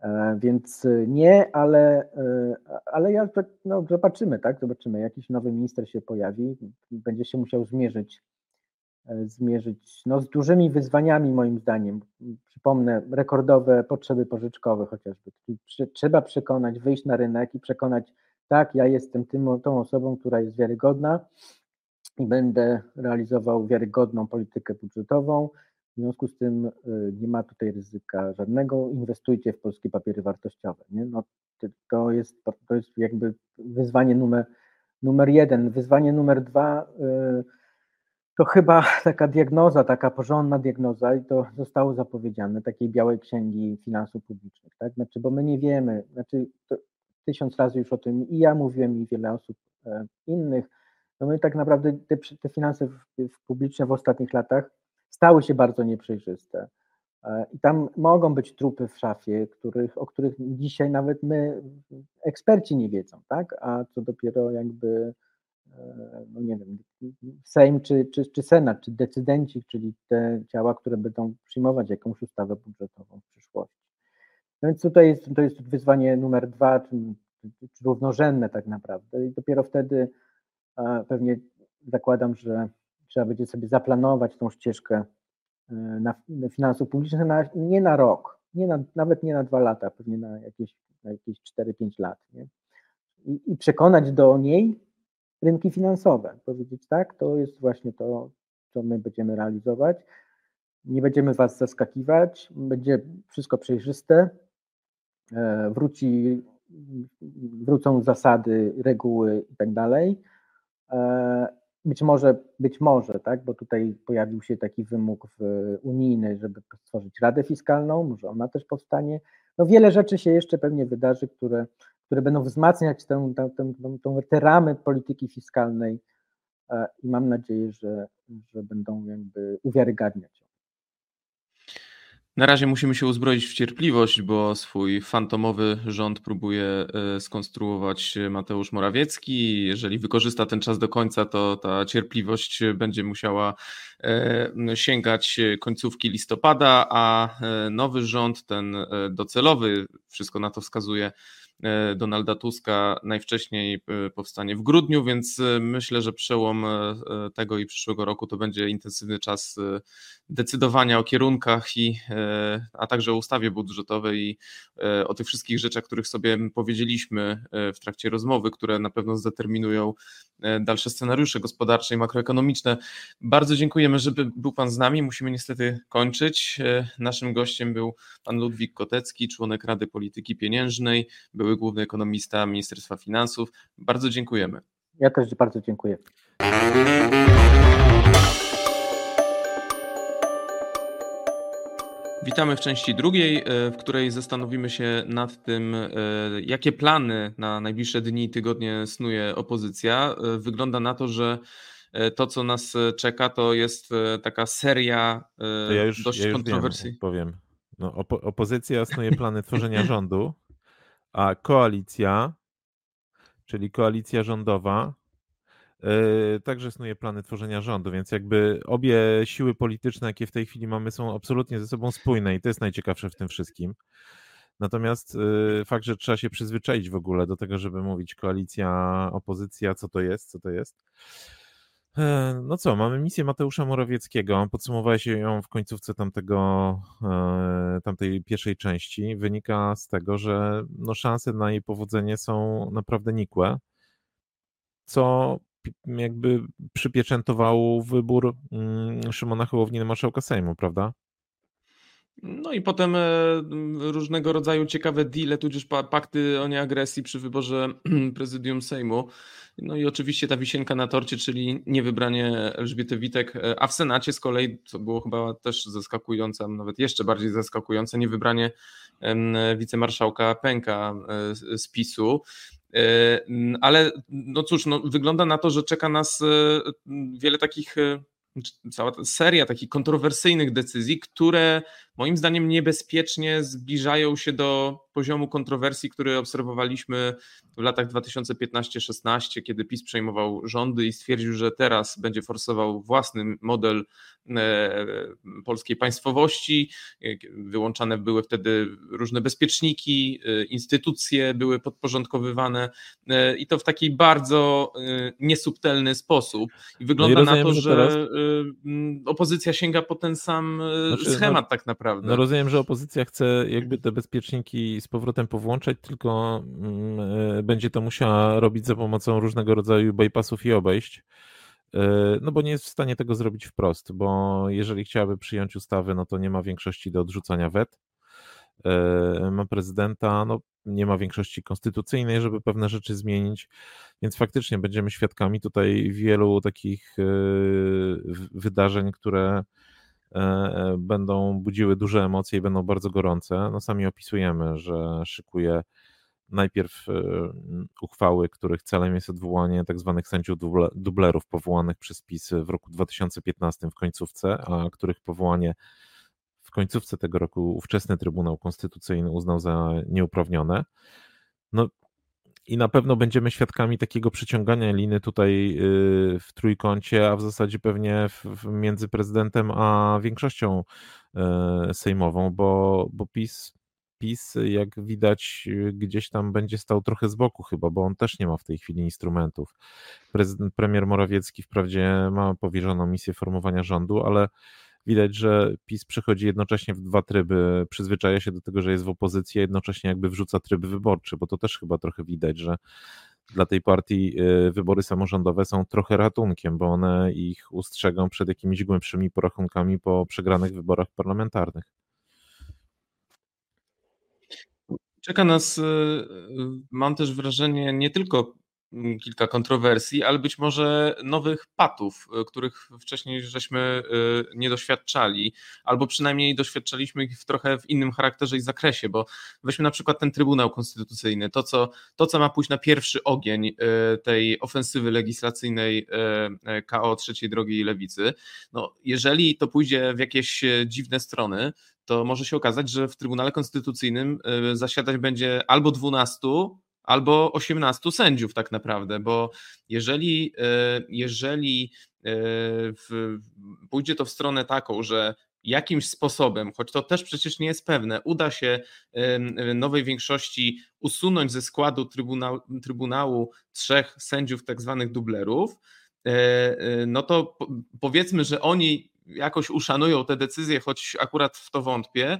E, więc e, nie, ale, e, ale ja no, zobaczymy, tak? Zobaczymy. Jakiś nowy minister się pojawi, będzie się musiał zmierzyć, zmierzyć no, z dużymi wyzwaniami, moim zdaniem. Przypomnę, rekordowe potrzeby pożyczkowe chociażby. Trzeba przekonać, wyjść na rynek i przekonać, tak, ja jestem tym, tą osobą, która jest wiarygodna i będę realizował wiarygodną politykę budżetową, w związku z tym y, nie ma tutaj ryzyka żadnego. Inwestujcie w polskie papiery wartościowe. Nie? No, to, jest, to jest jakby wyzwanie numer, numer jeden. Wyzwanie numer dwa y, to chyba taka diagnoza, taka porządna diagnoza i to zostało zapowiedziane, takiej białej księgi finansów publicznych, tak? Znaczy, bo my nie wiemy, znaczy tysiąc razy już o tym i ja mówiłem i wiele osób e, innych, no my tak naprawdę te, te finanse publiczne w ostatnich latach stały się bardzo nieprzejrzyste. E, I tam mogą być trupy w szafie, których, o których dzisiaj nawet my, eksperci, nie wiedzą, tak? A co dopiero jakby, e, no nie wiem, Sejm czy, czy, czy Senat, czy decydenci, czyli te ciała, które będą przyjmować jakąś ustawę budżetową w przyszłości. No więc tutaj jest, to jest wyzwanie numer dwa, czy, czy równorzędne tak naprawdę. I dopiero wtedy e, pewnie zakładam, że trzeba będzie sobie zaplanować tą ścieżkę e, na, na finansów publicznych na, nie na rok, nie na, nawet nie na dwa lata, pewnie na jakieś, na jakieś 4-5 lat. Nie? I, I przekonać do niej rynki finansowe. Powiedzieć tak, to jest właśnie to, co my będziemy realizować. Nie będziemy Was zaskakiwać, będzie wszystko przejrzyste, e, wróci, wrócą zasady, reguły i tak dalej. Być może, być może, tak, bo tutaj pojawił się taki wymóg unijny, żeby stworzyć Radę Fiskalną, może ona też powstanie. No wiele rzeczy się jeszcze pewnie wydarzy, które, które będą wzmacniać tę, tę, tę, tę, te ramy polityki fiskalnej e, i mam nadzieję, że, że będą jakby uwiarygadniać na razie musimy się uzbroić w cierpliwość, bo swój fantomowy rząd próbuje e, skonstruować Mateusz Morawiecki. Jeżeli wykorzysta ten czas do końca, to ta cierpliwość będzie musiała e, sięgać końcówki listopada, a e, nowy rząd, ten docelowy, wszystko na to wskazuje, Donalda Tuska najwcześniej e, powstanie w grudniu, więc e, myślę, że przełom tego i przyszłego roku to będzie intensywny czas decydowania o kierunkach i a także o ustawie budżetowej i o tych wszystkich rzeczach, których sobie powiedzieliśmy w trakcie rozmowy, które na pewno zdeterminują dalsze scenariusze gospodarcze i makroekonomiczne. Bardzo dziękujemy, że był Pan z nami. Musimy niestety kończyć. Naszym gościem był Pan Ludwik Kotecki, członek Rady Polityki Pieniężnej, był były główny ekonomista Ministerstwa Finansów. Bardzo dziękujemy. Ja też bardzo dziękuję. Witamy w części drugiej, e, w której zastanowimy się nad tym, e, jakie plany na najbliższe dni i tygodnie snuje opozycja. E, wygląda na to, że to, co nas czeka, to jest taka seria to ja już, dość ja kontrowersji. Wiem, powiem. No, opo opozycja snuje plany tworzenia rządu a koalicja, czyli koalicja rządowa, yy, także snuje plany tworzenia rządu, więc jakby obie siły polityczne, jakie w tej chwili mamy, są absolutnie ze sobą spójne i to jest najciekawsze w tym wszystkim. Natomiast yy, fakt, że trzeba się przyzwyczaić w ogóle do tego, żeby mówić koalicja, opozycja, co to jest, co to jest. E, no co, mamy misję Mateusza Morawieckiego. Podsumowałeś ją w końcówce tamtego, e, tamtej pierwszej części. Wynika z tego, że no szanse na jej powodzenie są naprawdę nikłe, co jakby przypieczętowało wybór mm, Szymona Hołowni na marszałka Sejmu, prawda? No i potem e, różnego rodzaju ciekawe deale, tudzież pakty o nieagresji przy wyborze prezydium Sejmu. No i oczywiście ta wisienka na torcie, czyli niewybranie Elżbiety Witek, e, a w Senacie z kolei, co było chyba też zaskakujące, nawet jeszcze bardziej zaskakujące, niewybranie wicemarszałka Pęka e, z PiSu. Ale no cóż, no wygląda na to, że czeka nas wiele takich cała seria takich kontrowersyjnych decyzji, które moim zdaniem niebezpiecznie zbliżają się do poziomu kontrowersji, który obserwowaliśmy w latach 2015-16, kiedy PiS przejmował rządy i stwierdził, że teraz będzie forsował własny model e, polskiej państwowości. Wyłączane były wtedy różne bezpieczniki, e, instytucje były podporządkowywane e, i to w taki bardzo niesubtelny sposób. I wygląda no i rozumiem, na to, że, teraz... opozycja sięga po ten sam znaczy, schemat no, tak naprawdę. No rozumiem, że opozycja chce jakby te bezpieczniki z powrotem powłączać, tylko mm, e, będzie to musiała robić za pomocą różnego rodzaju bypassów i obejść. E, no bo nie jest w stanie tego zrobić wprost, bo jeżeli chciałaby przyjąć ustawy, no to nie ma większości do odrzucania wet. E, ma prezydenta, no nie ma większości konstytucyjnej, żeby pewne rzeczy zmienić, więc faktycznie będziemy świadkami tutaj wielu takich wydarzeń, które E, e, będą budziły duże emocje i będą bardzo gorące. No sami opisujemy, że szykuje najpierw e, uchwały, których celem jest odwołanie tak zwanych sędziów dublerów powołanych przez PiS w roku 2015 w końcówce, a których powołanie końcówce tego roku ówczesny Trybunał Konstytucyjny uznał za nieuprawnione. No, i na pewno będziemy świadkami takiego przyciągania liny tutaj y, w trójkącie, a w zasadzie pewnie między prezydentem a większością y, sejmową, bo, bo PiS, PiS, jak widać, gdzieś tam będzie stał trochę z boku chyba, bo on też nie ma w tej chwili instrumentów. Prezydent, premier Morawiecki wprawdzie ma powierzoną misję formowania rządu, ale widać, że PiS przechodzi jednocześnie w dwa tryby, przyzwyczaja się do tego, że jest w opozycji, a jednocześnie jakby wrzuca tryb wyborczy, bo to też chyba trochę widać, że dla tej partii y, wybory samorządowe są trochę ratunkiem, bo one ich ustrzegą przed jakimiś głębszymi porachunkami po przegranych wyborach parlamentarnych. Czeka nas, y, y, mam też wrażenie, nie tylko kilka kontrowersji, ale być może nowych patów, y, których wcześniej żeśmy y, nie doświadczali, albo przynajmniej doświadczaliśmy ich w trochę w innym charakterze i zakresie, bo weźmy na przykład ten Trybunał Konstytucyjny, to co, to, co ma pójść na pierwszy ogień y, tej ofensywy legislacyjnej KO trzeciej drogi lewicy, no jeżeli to pójdzie w jakieś dziwne strony, to może się okazać, że w Trybunale Konstytucyjnym zasiadać będzie albo 12, albo 18 sędziów tak naprawdę, bo jeżeli, e, jeżeli e, w, pójdzie to w stronę taką, że jakimś sposobem, choć to też przecież nie jest pewne, uda się nowej większości usunąć ze składu trybunału, trybunału trzech sędziów, tak zwanych dublerów, e, no to powiedzmy, że oni jakoś uszanują te decyzje, choć akurat w to wątpię,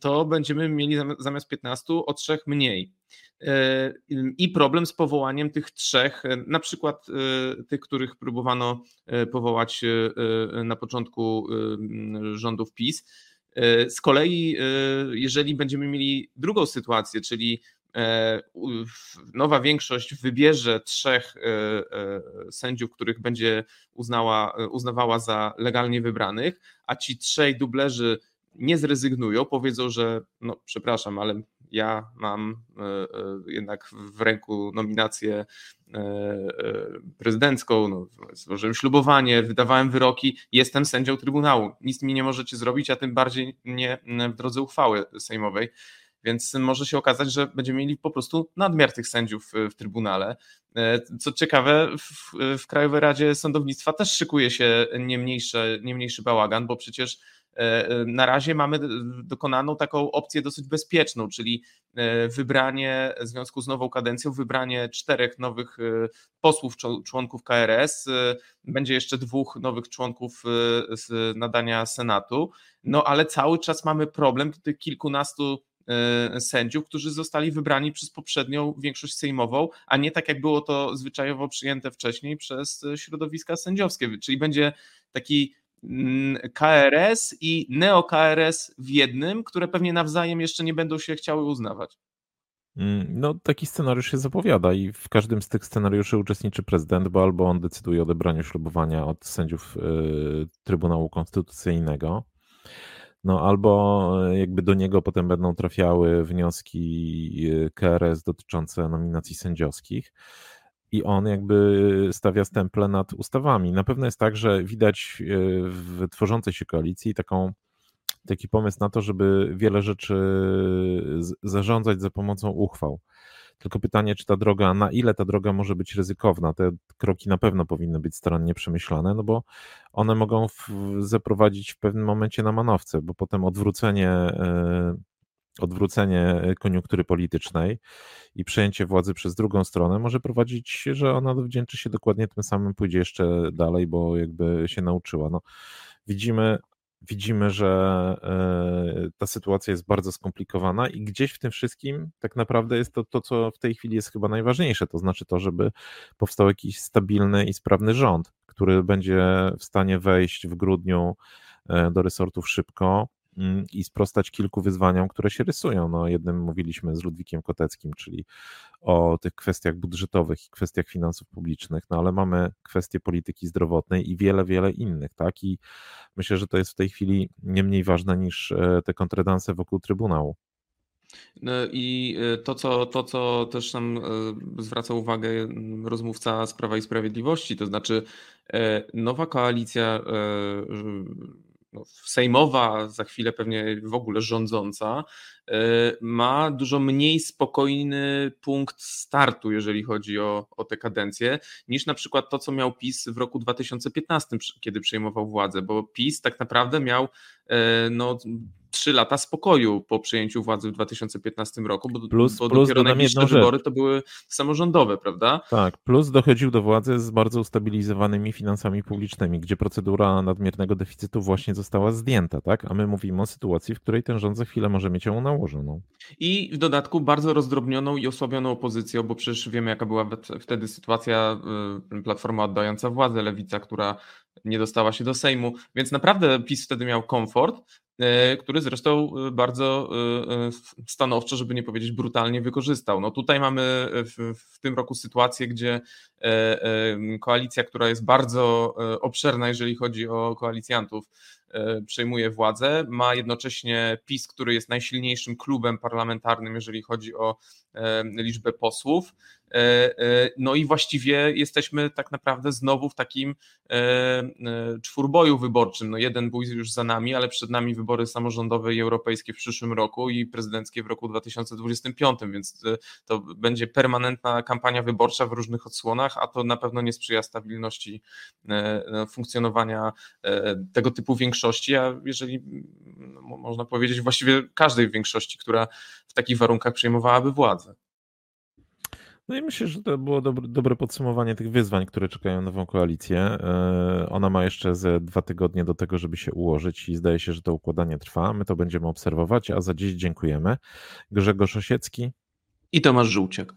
to będziemy mieli zamiast 15 o trzech mniej. E, I problem z powołaniem tych trzech, e, na przykład e, tych, których próbowano powołać na początku rządów PiS. Z kolei, jeżeli będziemy mieli drugą sytuację, czyli nowa większość wybierze trzech sędziów, których będzie uznała, uznawała za legalnie wybranych, a ci trzej dublerzy nie zrezygnują, powiedzą, że no przepraszam, ale ja mam e, e, jednak w ręku nominację e, prezydencką, no, złożyłem ślubowanie, wydawałem wyroki, jestem sędzią Trybunału. Nic mi nie możecie zrobić, a tym bardziej nie w drodze uchwały sejmowej. Więc może się okazać, że będziemy mieli po prostu nadmiar tych sędziów w Trybunale. Co ciekawe, w, w Krajowej Radzie Sądownictwa też szykuje się nie mniejszy, nie mniejszy bałagan, bo przecież na razie mamy dokonaną taką opcję dosyć bezpieczną, czyli e, wybranie w związku z nową kadencją, wybranie czterech nowych posłów, członków KRS, będzie jeszcze dwóch nowych członków z nadania Senatu, no ale cały czas mamy problem tych kilkunastu sędziów, którzy zostali wybrani przez poprzednią większość sejmową, a nie tak jak było to zwyczajowo przyjęte wcześniej przez środowiska sędziowskie. Czyli będzie taki KRS i neo-KRS w jednym, które pewnie nawzajem jeszcze nie będą się chciały uznawać. Mm, no, taki scenariusz się zapowiada i w każdym z tych scenariuszy uczestniczy prezydent, bo albo on decyduje o odebraniu ślubowania od sędziów y, Trybunału Konstytucyjnego, no albo e, jakby do niego potem będą trafiały wnioski y, KRS dotyczące nominacji sędziowskich i on jakby stawia stemple nad ustawami. Na pewno jest tak, że widać y, w tworzącej się koalicji taką taki pomysł na to, żeby wiele rzeczy zarządzać za pomocą uchwał. Tylko pytanie, czy ta droga, na ile ta droga może być ryzykowna? Te kroki na pewno powinny być starannie przemyślane, no bo one mogą w, zaprowadzić w pewnym momencie na manowce, bo potem odwrócenie, e, odwrócenie koniunktury politycznej i przejęcie władzy przez drugą stronę może prowadzić, że ona wdzięczy się dokładnie tym samym, pójdzie jeszcze dalej, bo jakby się nauczyła. No, widzimy widzimy, że e, ta sytuacja jest bardzo skomplikowana i gdzieś w tym wszystkim tak naprawdę jest to, to, co w tej chwili jest chyba najważniejsze, to znaczy to, żeby powstał jakiś stabilny i sprawny rząd, który będzie w stanie wejść w grudniu e, do resortów szybko, i sprostać kilku wyzwaniom, które się rysują. No, jednym mówiliśmy z Ludwikiem Koteckim, czyli o tych kwestiach budżetowych i kwestiach finansów publicznych, no ale mamy kwestie polityki zdrowotnej i wiele, wiele innych, tak? I myślę, że to jest w tej chwili nie mniej ważne niż e, te kontredanse wokół Trybunału. No I e, to co, to, co też nam e, zwraca uwagę rozmówca z Prawa i Sprawiedliwości, to znaczy nowa koalicja no, sejmowa, za chwilę pewnie w ogóle rządząca, e, ma dużo mniej spokojny punkt startu, jeżeli chodzi o, o tę kadencję, niż na przykład to, co miał PiS w roku 2015, kiedy przejmował władzę, bo PiS tak naprawdę miał e, no, trzy lata spokoju po przejęciu władzy w 2015 roku, bo, plus, bo plus dopiero najbliższe wybory to były samorządowe, prawda? Tak, plus dochodził do władzy z bardzo ustabilizowanymi finansami publicznymi, gdzie procedura nadmiernego deficytu właśnie została zdjęta, tak? A my mówimy o sytuacji, w której ten rząd za chwilę może mieć ją nałożoną. I w dodatku bardzo rozdrobnioną i osłabioną opozycją, bo przecież wiemy, jaka była wtedy sytuacja, y, Platforma oddająca władzę, Lewica, która nie dostała się do Sejmu, więc naprawdę PiS wtedy miał komfort, E, który zresztą e, bardzo e, stanowczo, żeby nie powiedzieć brutalnie, wykorzystał. No tutaj mamy w, w, tym roku sytuację, gdzie koalicja, która jest bardzo obszerna, jeżeli chodzi o koalicjantów, przejmuje władzę. Ma jednocześnie PiS, który jest najsilniejszym klubem parlamentarnym, jeżeli chodzi o liczbę posłów. E, e, no i właściwie jesteśmy tak naprawdę znowu w takim e, czwórboju wyborczym. No jeden bój już za nami, ale przed nami wybory samorządowe i europejskie w przyszłym roku i prezydenckie w roku 2025, więc to będzie permanentna kampania wyborcza w różnych odsłonach, a to na pewno nie sprzyja stabilności funkcjonowania tego typu większości, a jeżeli można powiedzieć właściwie każdej większości, która w takich warunkach przejmowałaby władzę. No i myślę, że to było dobre, podsumowanie tych wyzwań, które czekają nową koalicję. E, ona ma jeszcze ze dwa tygodnie do tego, żeby się ułożyć i zdaje się, że to układanie trwa. My to będziemy obserwować, a za dziś dziękujemy. Grzegorz Osiecki i Tomasz Żółciak.